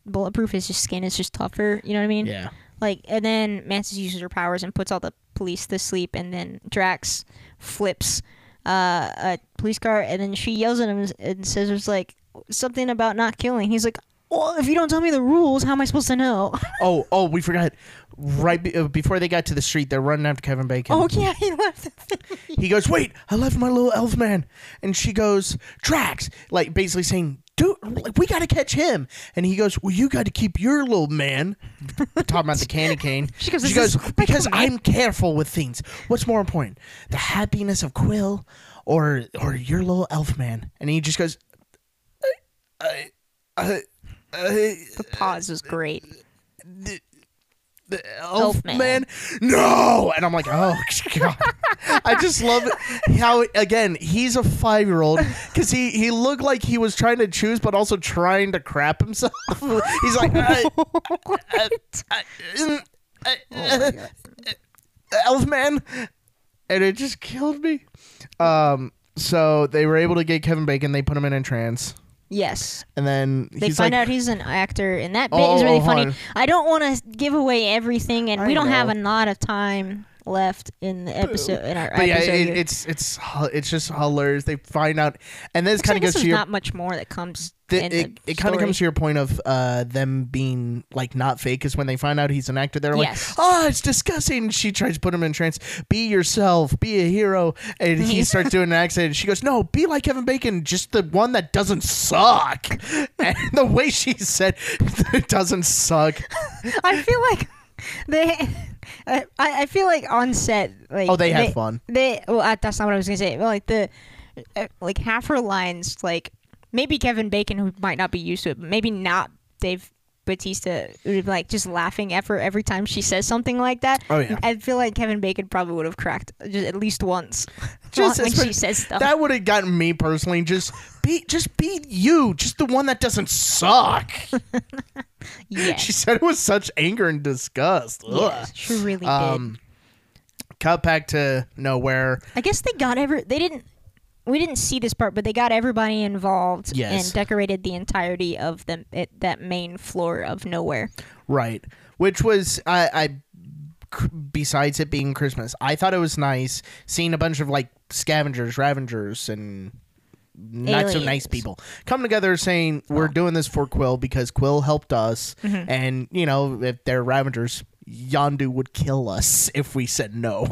bulletproof. His skin is just tougher. You know what I mean? Yeah. Like, and then Mantis uses her powers and puts all the police to sleep, and then Drax flips uh, a police car, and then she yells at him and says, "There's like something about not killing." He's like, "Well, if you don't tell me the rules, how am I supposed to know?" Oh, oh, we forgot. Right be- uh, before they got to the street, they're running after Kevin Bacon. oh yeah, he left. He goes, "Wait, I left my little elf man," and she goes, "Drax," like basically saying, "Dude, like, we got to catch him." And he goes, "Well, you got to keep your little man." Talking about the candy cane. She goes, she "Is my because command?" I'm careful with things. What's more important, the happiness of Quill, or or your little elf man? And he just goes, "I, I, I, the pause was great. the elf, Elf man. No, and I'm like, oh god. I just love how again he's a five year old because he he looked like he was trying to choose but also trying to crap himself. he's like, uh, uh, uh, uh, uh, elf man, and it just killed me. Um, so they were able to get Kevin Bacon. They put him in a trance, Yes, and then they find like, out he's an actor, and that bit Oh, is really hold funny. on. I don't want to give away everything, and I we don't have a lot of time left in the episode. In our But yeah, episode it, here. it's it's it's just hilarious. They find out, and this kind of goes to your not much more that comes. the, in it, it kind of comes to your point of uh, them being like not fake is when they find out he's an actor they're Yes. like oh it's disgusting she tries to put him in trance be yourself be a hero and he starts doing an accent and she goes no be like kevin bacon just the one that doesn't suck and the way she said it doesn't suck I feel like they. I, I feel like on set, like oh they had fun They well, uh, that's not what I was gonna say. Like the, uh, like half her lines, like maybe Kevin Bacon, who might not be used to it, but maybe not Dave Bautista, would be like just laughing at her every time she says something like that. Oh, yeah. I feel like Kevin Bacon probably would have cracked just at least once. Just when she says stuff. that would have gotten me personally just be just be you just the one that doesn't suck yeah, she said it was such anger and disgust Ugh. yeah, she really did. Um, cut back to Knowhere. I guess they got every. They didn't. We didn't see this part, but they got everybody involved Yes. and decorated the entirety of the it, that main floor of Knowhere. Right. Which was I, I besides it being Christmas, I thought it was nice seeing a bunch of like scavengers, ravagers, and not so nice people come together saying we're doing this for Quill because Quill helped us, Mm-hmm. and you know if they're ravagers, Yondu would kill us if we said no.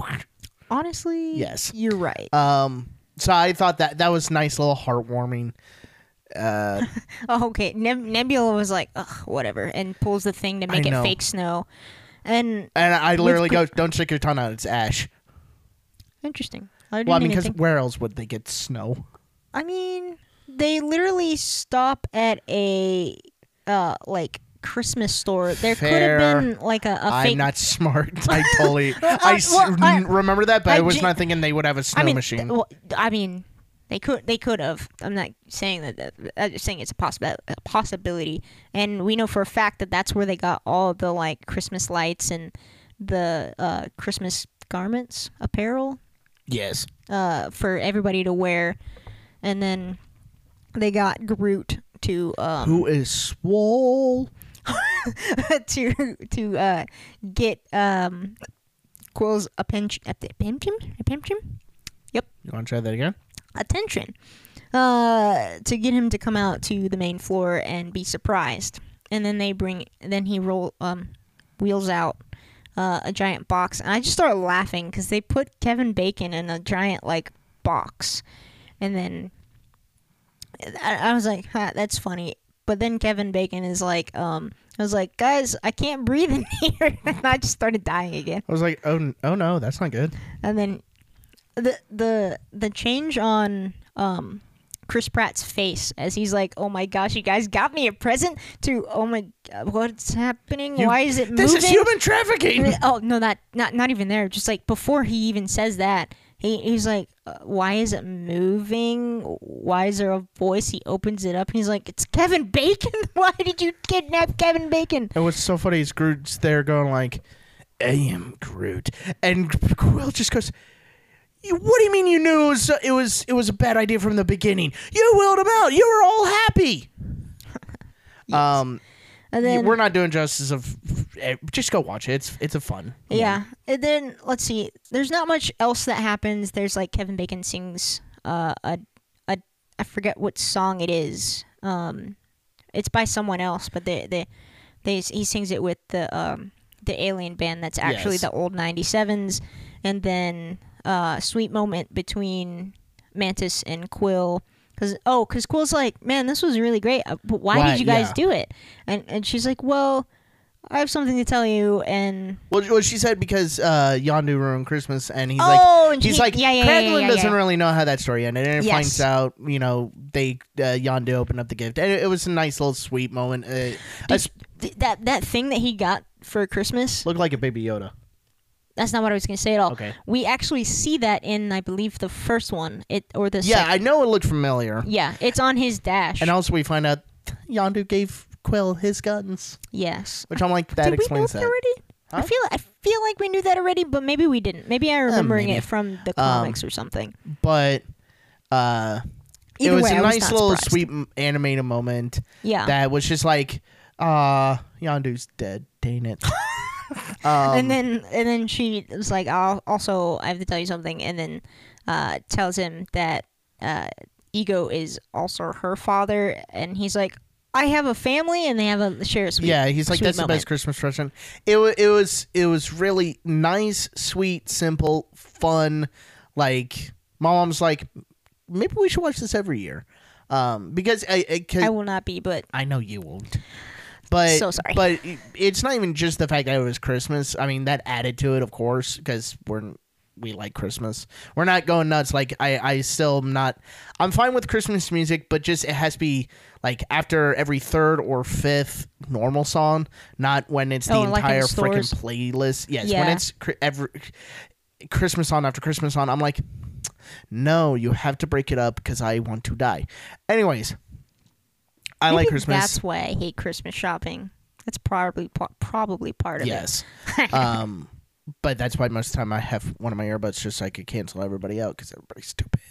Honestly, Yes. you're right. Um. So I thought that that was nice, little heartwarming. Uh, Oh, okay. Neb- Nebula was like, Ugh, whatever, and pulls the thing to make it know. fake snow. And and I literally go, "Don't shake your tongue out. It's ash." interesting. I didn't Well, I mean, even because think- where else would they get snow? I mean, they literally stop at a uh like Christmas store. There could have been like a, a I'm fake. not smart. I totally. Uh, I, s- well, I- n- remember that, but I, I was not thinking they would have a snow I mean, machine. th- well, I mean, they could. They could have. I'm not saying that. that I'm just saying it's a possible a possibility, and we know for a fact that that's where they got all the like Christmas lights and the uh, Christmas garments, apparel, Yes. uh, for everybody to wear, and then they got Groot to um, Who is swole? to to uh, get um, Quill's attention attention attention Yep. You want to try that again? attention uh, to get him to come out to the main floor and be surprised. And then they bring, then he roll um, wheels out uh, a giant box, and I just started laughing because they put Kevin Bacon in a giant like box, and then I, I was like, huh, that's funny. But then Kevin Bacon is like, um, I was like, guys, I can't breathe in here, and I just started dying again. I was like, oh, oh no, that's not good. And then the the the change on um Chris Pratt's face as he's like, "Oh my gosh, you guys got me a present." To oh my, God, what's happening? You- Why is it This moving? is human trafficking. Oh no, not not not even there. Just like before he even says that, he he's like, uh, "Why is it moving? Why is there a voice?" He opens it up and he's like, "It's Kevin Bacon. Why did you kidnap Kevin Bacon?" And what's so funny is Groot's there going like, I am Groot. And Quill just goes, "You- what do you mean you knew it was, it was it was a bad idea from the beginning? You willed him out. You were all happy. Um, And then we're not doing justice of. eh, Just go watch it. It's it's a fun. Yeah, and then let's see. There's not much else that happens. There's like Kevin Bacon sings uh, a a I forget what song it is. Um, it's by someone else, but they they they he sings it with the um the Alien band that's actually Yes. the old '97s, and then uh, sweet moment between Mantis and Quill. Cause oh, cause Quill's like, man, this was really great, uh, but why, Why- did you guys yeah. do it? And and she's like, well, I have something to tell you, and Well, well, she said because uh, Yondu ruined Christmas, and he's oh, like, and he's he- like, yeah, yeah, yeah, Kraglin yeah, yeah, doesn't yeah. really know how that story ended, and it Yes. finds out, you know, they uh, Yondu opened up the gift, and it, it was a nice little sweet moment. Uh, I s- Th- that that thing that he got for Christmas. looked like a baby Yoda. That's not what I was gonna say at all. Okay. We actually see that in, I believe, the first one. It or the Yeah, sec- I know it looked familiar, yeah, it's on his dash. and also we find out Yondu gave Quill his guns, yes. which I'm like, that Did we know explains that that. already? I feel I feel like we knew that already, but maybe we didn't. Maybe I'm remembering maybe. it from the Um, comics or something. But uh, it was way, a I was nice not little surprised. sweet animated moment Yeah. that was just like, uh, Yondu's dead. Dang it. um, and then and then she was like, "I'll also I have to tell you something," and then uh, tells him that uh, Ego is also her father, and he's like, "I have a family," and they have a share a sweet. yeah, he's like that's the best Christmas present. It wa it was it was really nice, sweet, simple, fun. Like my mom's like, maybe we should watch this every year, um, because I I, I will not be, but I know you won't. But So sorry. But it's not even just the fact that it was Christmas. I mean, that added to it, of course, because we're we like Christmas. We're not going nuts. Like I, I still am not. I'm fine with Christmas music, but just it has to be like after every third or fifth normal song, not when it's the Oh, like entire freaking playlist. Yes, when it's every Christmas song after Christmas song, I'm like, no, you have to break it up because I want to die. Anyways. I like Christmas. That's why I hate Christmas shopping. That's probably probably part of Yes. it. um, but that's why most of the time I have one of my earbuds just so I could cancel everybody out because everybody's stupid.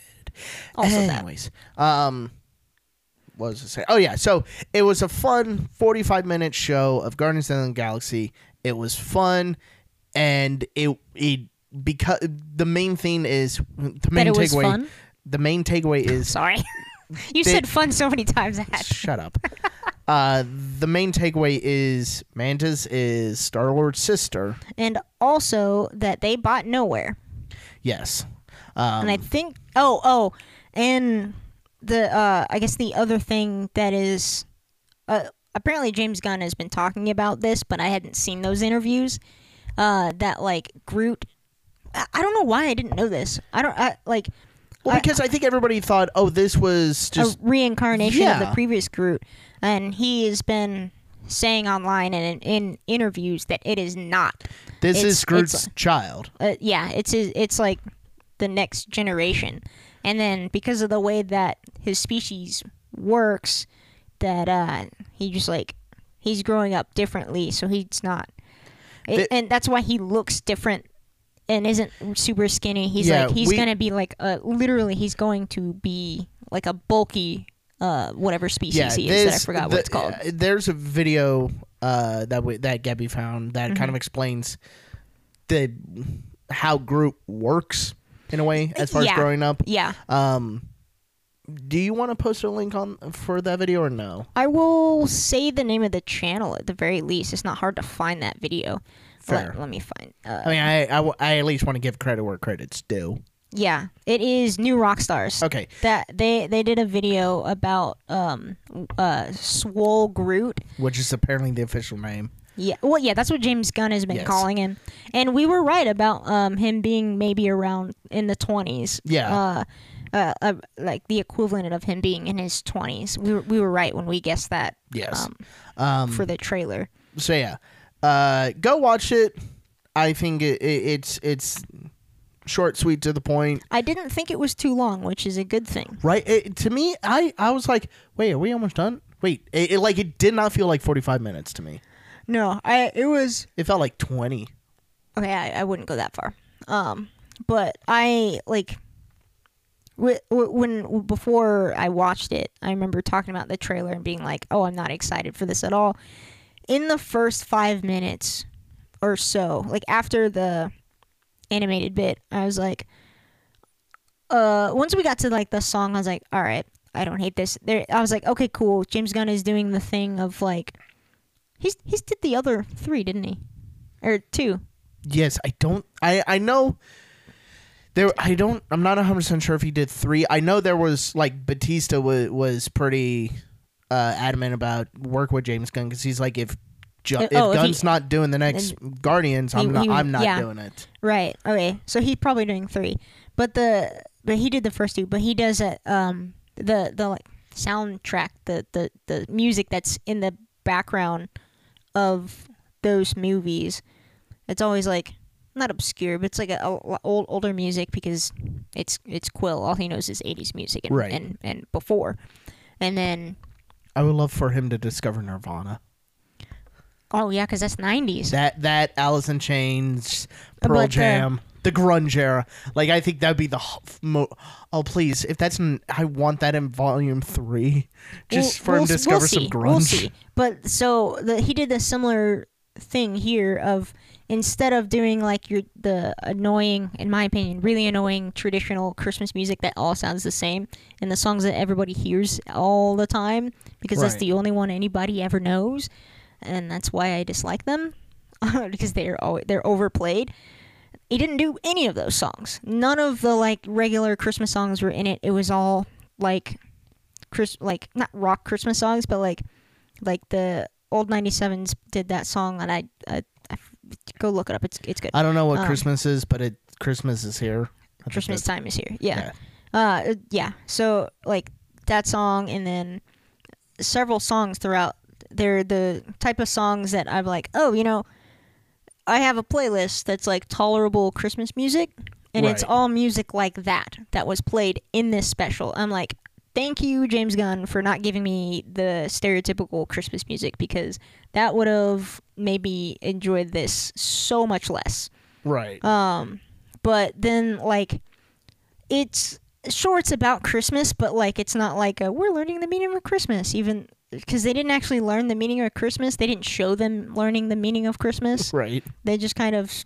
Also that. Anyways, um, what was I saying? Oh yeah, so it was a fun forty-five minute show of Guardians of the Galaxy. It was fun, and it it because the main thing is the main takeaway. The main takeaway is Sorry, you They- said fun so many times. Shut up. uh, the main takeaway is Mantis is Star Lord's sister. and also that they bought Knowhere. Yes. Um, and I think oh oh and the uh I guess the other thing that is uh apparently James Gunn has been talking about this but I hadn't seen those interviews uh that like Groot I, I don't know why I didn't know this I don't I, like well, because I think everybody thought, oh, this was just a reincarnation of the previous Groot. And he has been saying online and in, in interviews that it is not. This it's- is Groot's child. uh, yeah, it's it's like the next generation, and then because of the way that his species works, that uh, he just like he's growing up differently, so he's not, it, The- and that's why he looks different and isn't super skinny. He's Yeah, like he's we- gonna be like uh literally he's going to be like a bulky uh whatever species yeah, he is that I forgot the- what it's called. uh, There's a video uh, that we, that Gabby found that Mm-hmm. kind of explains the how Groot works in a way as far Yeah. as growing up. Yeah, Um, do you want to post a link on for that video or no? I will say the name of the channel at the very least. It's not hard to find that video. Fair. Let, let me find. Uh, I mean, I I at least want to give credit where credit's due. yeah, it is New Rockstars. Okay. That they they did a video about um uh Swole Groot. Which is apparently the official name. Yeah, well, yeah, that's what James Gunn has been Yes. calling him, and we were right about um him being maybe around in the twenties. Yeah. Uh, uh, uh, like the equivalent of him being in his twenties. We were we were right when we guessed that. Yes. Um, Um, for the trailer. so yeah, uh, go watch it. I think it, it, it's it's short, sweet, to the point. I didn't think it was too long, which is a good thing. Right? It, to me, I I was like, wait, are we almost done? Wait, it, it like it did not feel like forty five minutes to me. No, I it was It felt like twenty. okay. I, I wouldn't go that far. Um, but I like wh- wh- when before I watched it, I remember talking about the trailer and being like, "Oh, I'm not excited for this at all." In the first five minutes or so, like after the animated bit, I was like, uh, once we got to like the song, I was like, all right, I don't hate this. There, I was like, okay, cool. James Gunn is doing the thing of like, he's he's did the other three, didn't he, or two? Yes, I don't. I I know. There, I don't. I'm not 100 percent sure if he did three. I know there was like Bautista was was pretty uh, adamant about work with James Gunn because he's like if. Ju- Uh, if oh, if he- Gunn's not doing the next Guardians, I'm not. he- I'm not yeah. doing it. Right. Okay. So he's probably doing three, but the but he did the first two. But he does it. Um, the the like soundtrack, the the the music that's in the background of those movies. It's always like not obscure, but it's like a, a- old older music because it's it's Quill. All he knows is '80s music and Right. and, and before, and then I would love for him to discover Nirvana. oh yeah, because that's '90s. That that Alice in Chains, Pearl but, Jam, the grunge era. Like I think that'd be the h- mo- oh please if that's in, I want that in volume three, just for him to discover some grunge. We'll see. But so the, he did a similar thing here of instead of doing like your the annoying, in my opinion, really annoying traditional Christmas music that all sounds the same and the songs that everybody hears all the time because that's the only one anybody ever knows, and that's why I dislike them because they're always, they're overplayed. He didn't do any of those songs. None of the like regular Christmas songs were in it. It was all like Chris like not rock Christmas songs, but like like the old 97s did that song and I, I, I go look it up. It's it's good. I don't know what Um, Christmas is, but it Christmas is here. I Christmas time is here. Yeah. Uh yeah. So like that song and then several songs throughout they're the type of songs that I'm like, "Oh, you know, I have a playlist that's like tolerable Christmas music and it's all music like that that was played in this special." I'm like, "Thank you, James Gunn, for not giving me the stereotypical Christmas music because that would have made me enjoy this so much less." Right. Um, but then like, it's sure it's about Christmas, but like it's not like a, we're learning the meaning of Christmas, even because they didn't actually learn the meaning of Christmas. They didn't show them learning the meaning of Christmas. right. They just kind of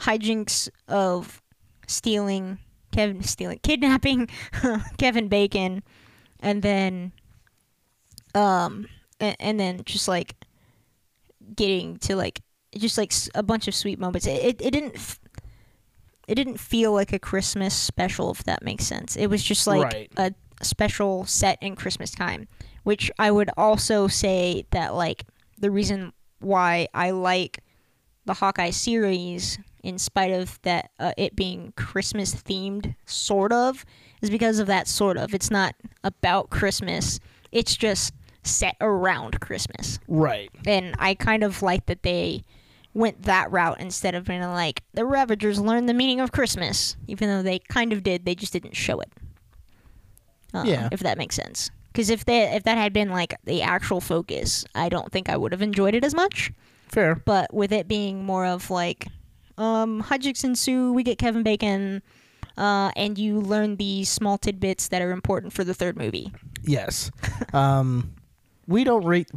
hijinks of stealing Kevin stealing kidnapping Kevin Bacon, and then um and, and then just like getting to like just like a bunch of sweet moments. It it, it didn't. F- it didn't feel like a Christmas special, if that makes sense. It was just like Right. a special set in Christmas time, which I would also say that like the reason why I like the Hawkeye series, in spite of that uh, it being Christmas themed, sort of, is because of that sort of. It's not about Christmas. It's just set around Christmas, Right. and I kind of like that they went that route instead of being like the Ravagers learned the meaning of Christmas, even though they kind of did. They just didn't show it. Um, Yeah. if that makes sense. Because if they if that had been like the actual focus, I don't think I would have enjoyed it as much Fair. but with it being more of like um, hijinks ensue. We get Kevin Bacon, uh, and you learn these small tidbits that are important for the third movie. Yes. um, we don't rate.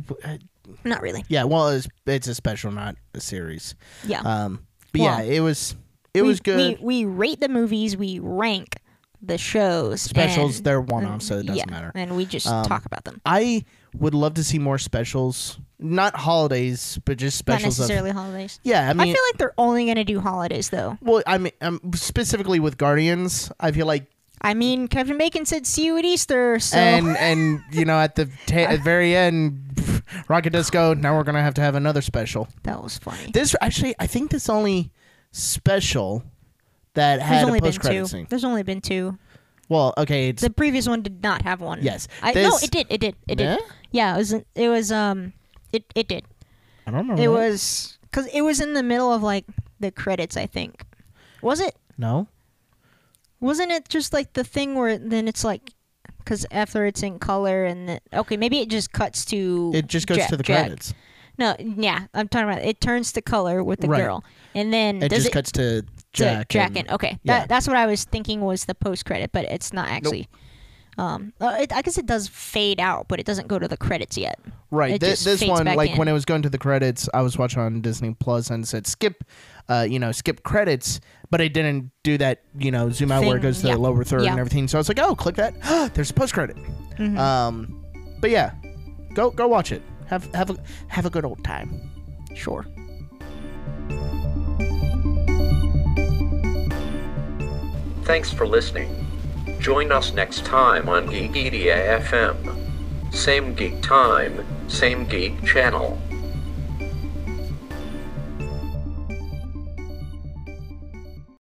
Not really. Yeah, well, it's, it's a special, not a series. Yeah. Um, but Well, yeah, it was it we, was good. We, we rate the movies. We rank the shows. Specials, and- they're one off, so it doesn't yeah, matter. And we just Um, talk about them. I would love to see more specials, not holidays, but just Not specials of. necessarily holidays. Yeah, I I, feel like they're only gonna do holidays though. well, I mean, um, specifically with Guardians, I feel like, I mean, Kevin Bacon said, "See you at Easter." So and and you know, at the ta- at very end, Rocket Disco. Now we're gonna have to have another special. that was funny. This actually, I think this only special that There's had a only been post credit two. scene. There's only been two. Well, okay, it's The previous one did not have one. yes. I, no, it did. It did. It Yeah? did. Yeah, it was. It was. Um, it it did. I don't remember. It that. was because it was in the middle of like the credits. I think. Was it? no. Wasn't it just like the thing where then it's like, because after it's in color and the, okay, maybe it just cuts to. It just goes Jack- to the Jack. credits. No, yeah, I'm talking about it turns to color with the Right. girl, and then It just it cuts to to Jack. Jack and- and okay, yeah. that, that's what I was thinking was the post credit, but it's not actually. Um, uh, it, I guess it does fade out, but it doesn't go to the credits yet. Right. It Thi- just this fades one, back like when in. it was going to the credits, I was watching on Disney Plus and it said skip, uh, you know, skip credits, but it didn't do that, you know, zoom out where it goes to yeah. the lower third Yeah. and everything. So I was like, oh, click that. There's a post credit. Mhm. Um, but yeah, go go watch it. Have have a have a good old time. Sure. Thanks for listening. Join us next time on Geekedia FM. Same geek time, same geek channel.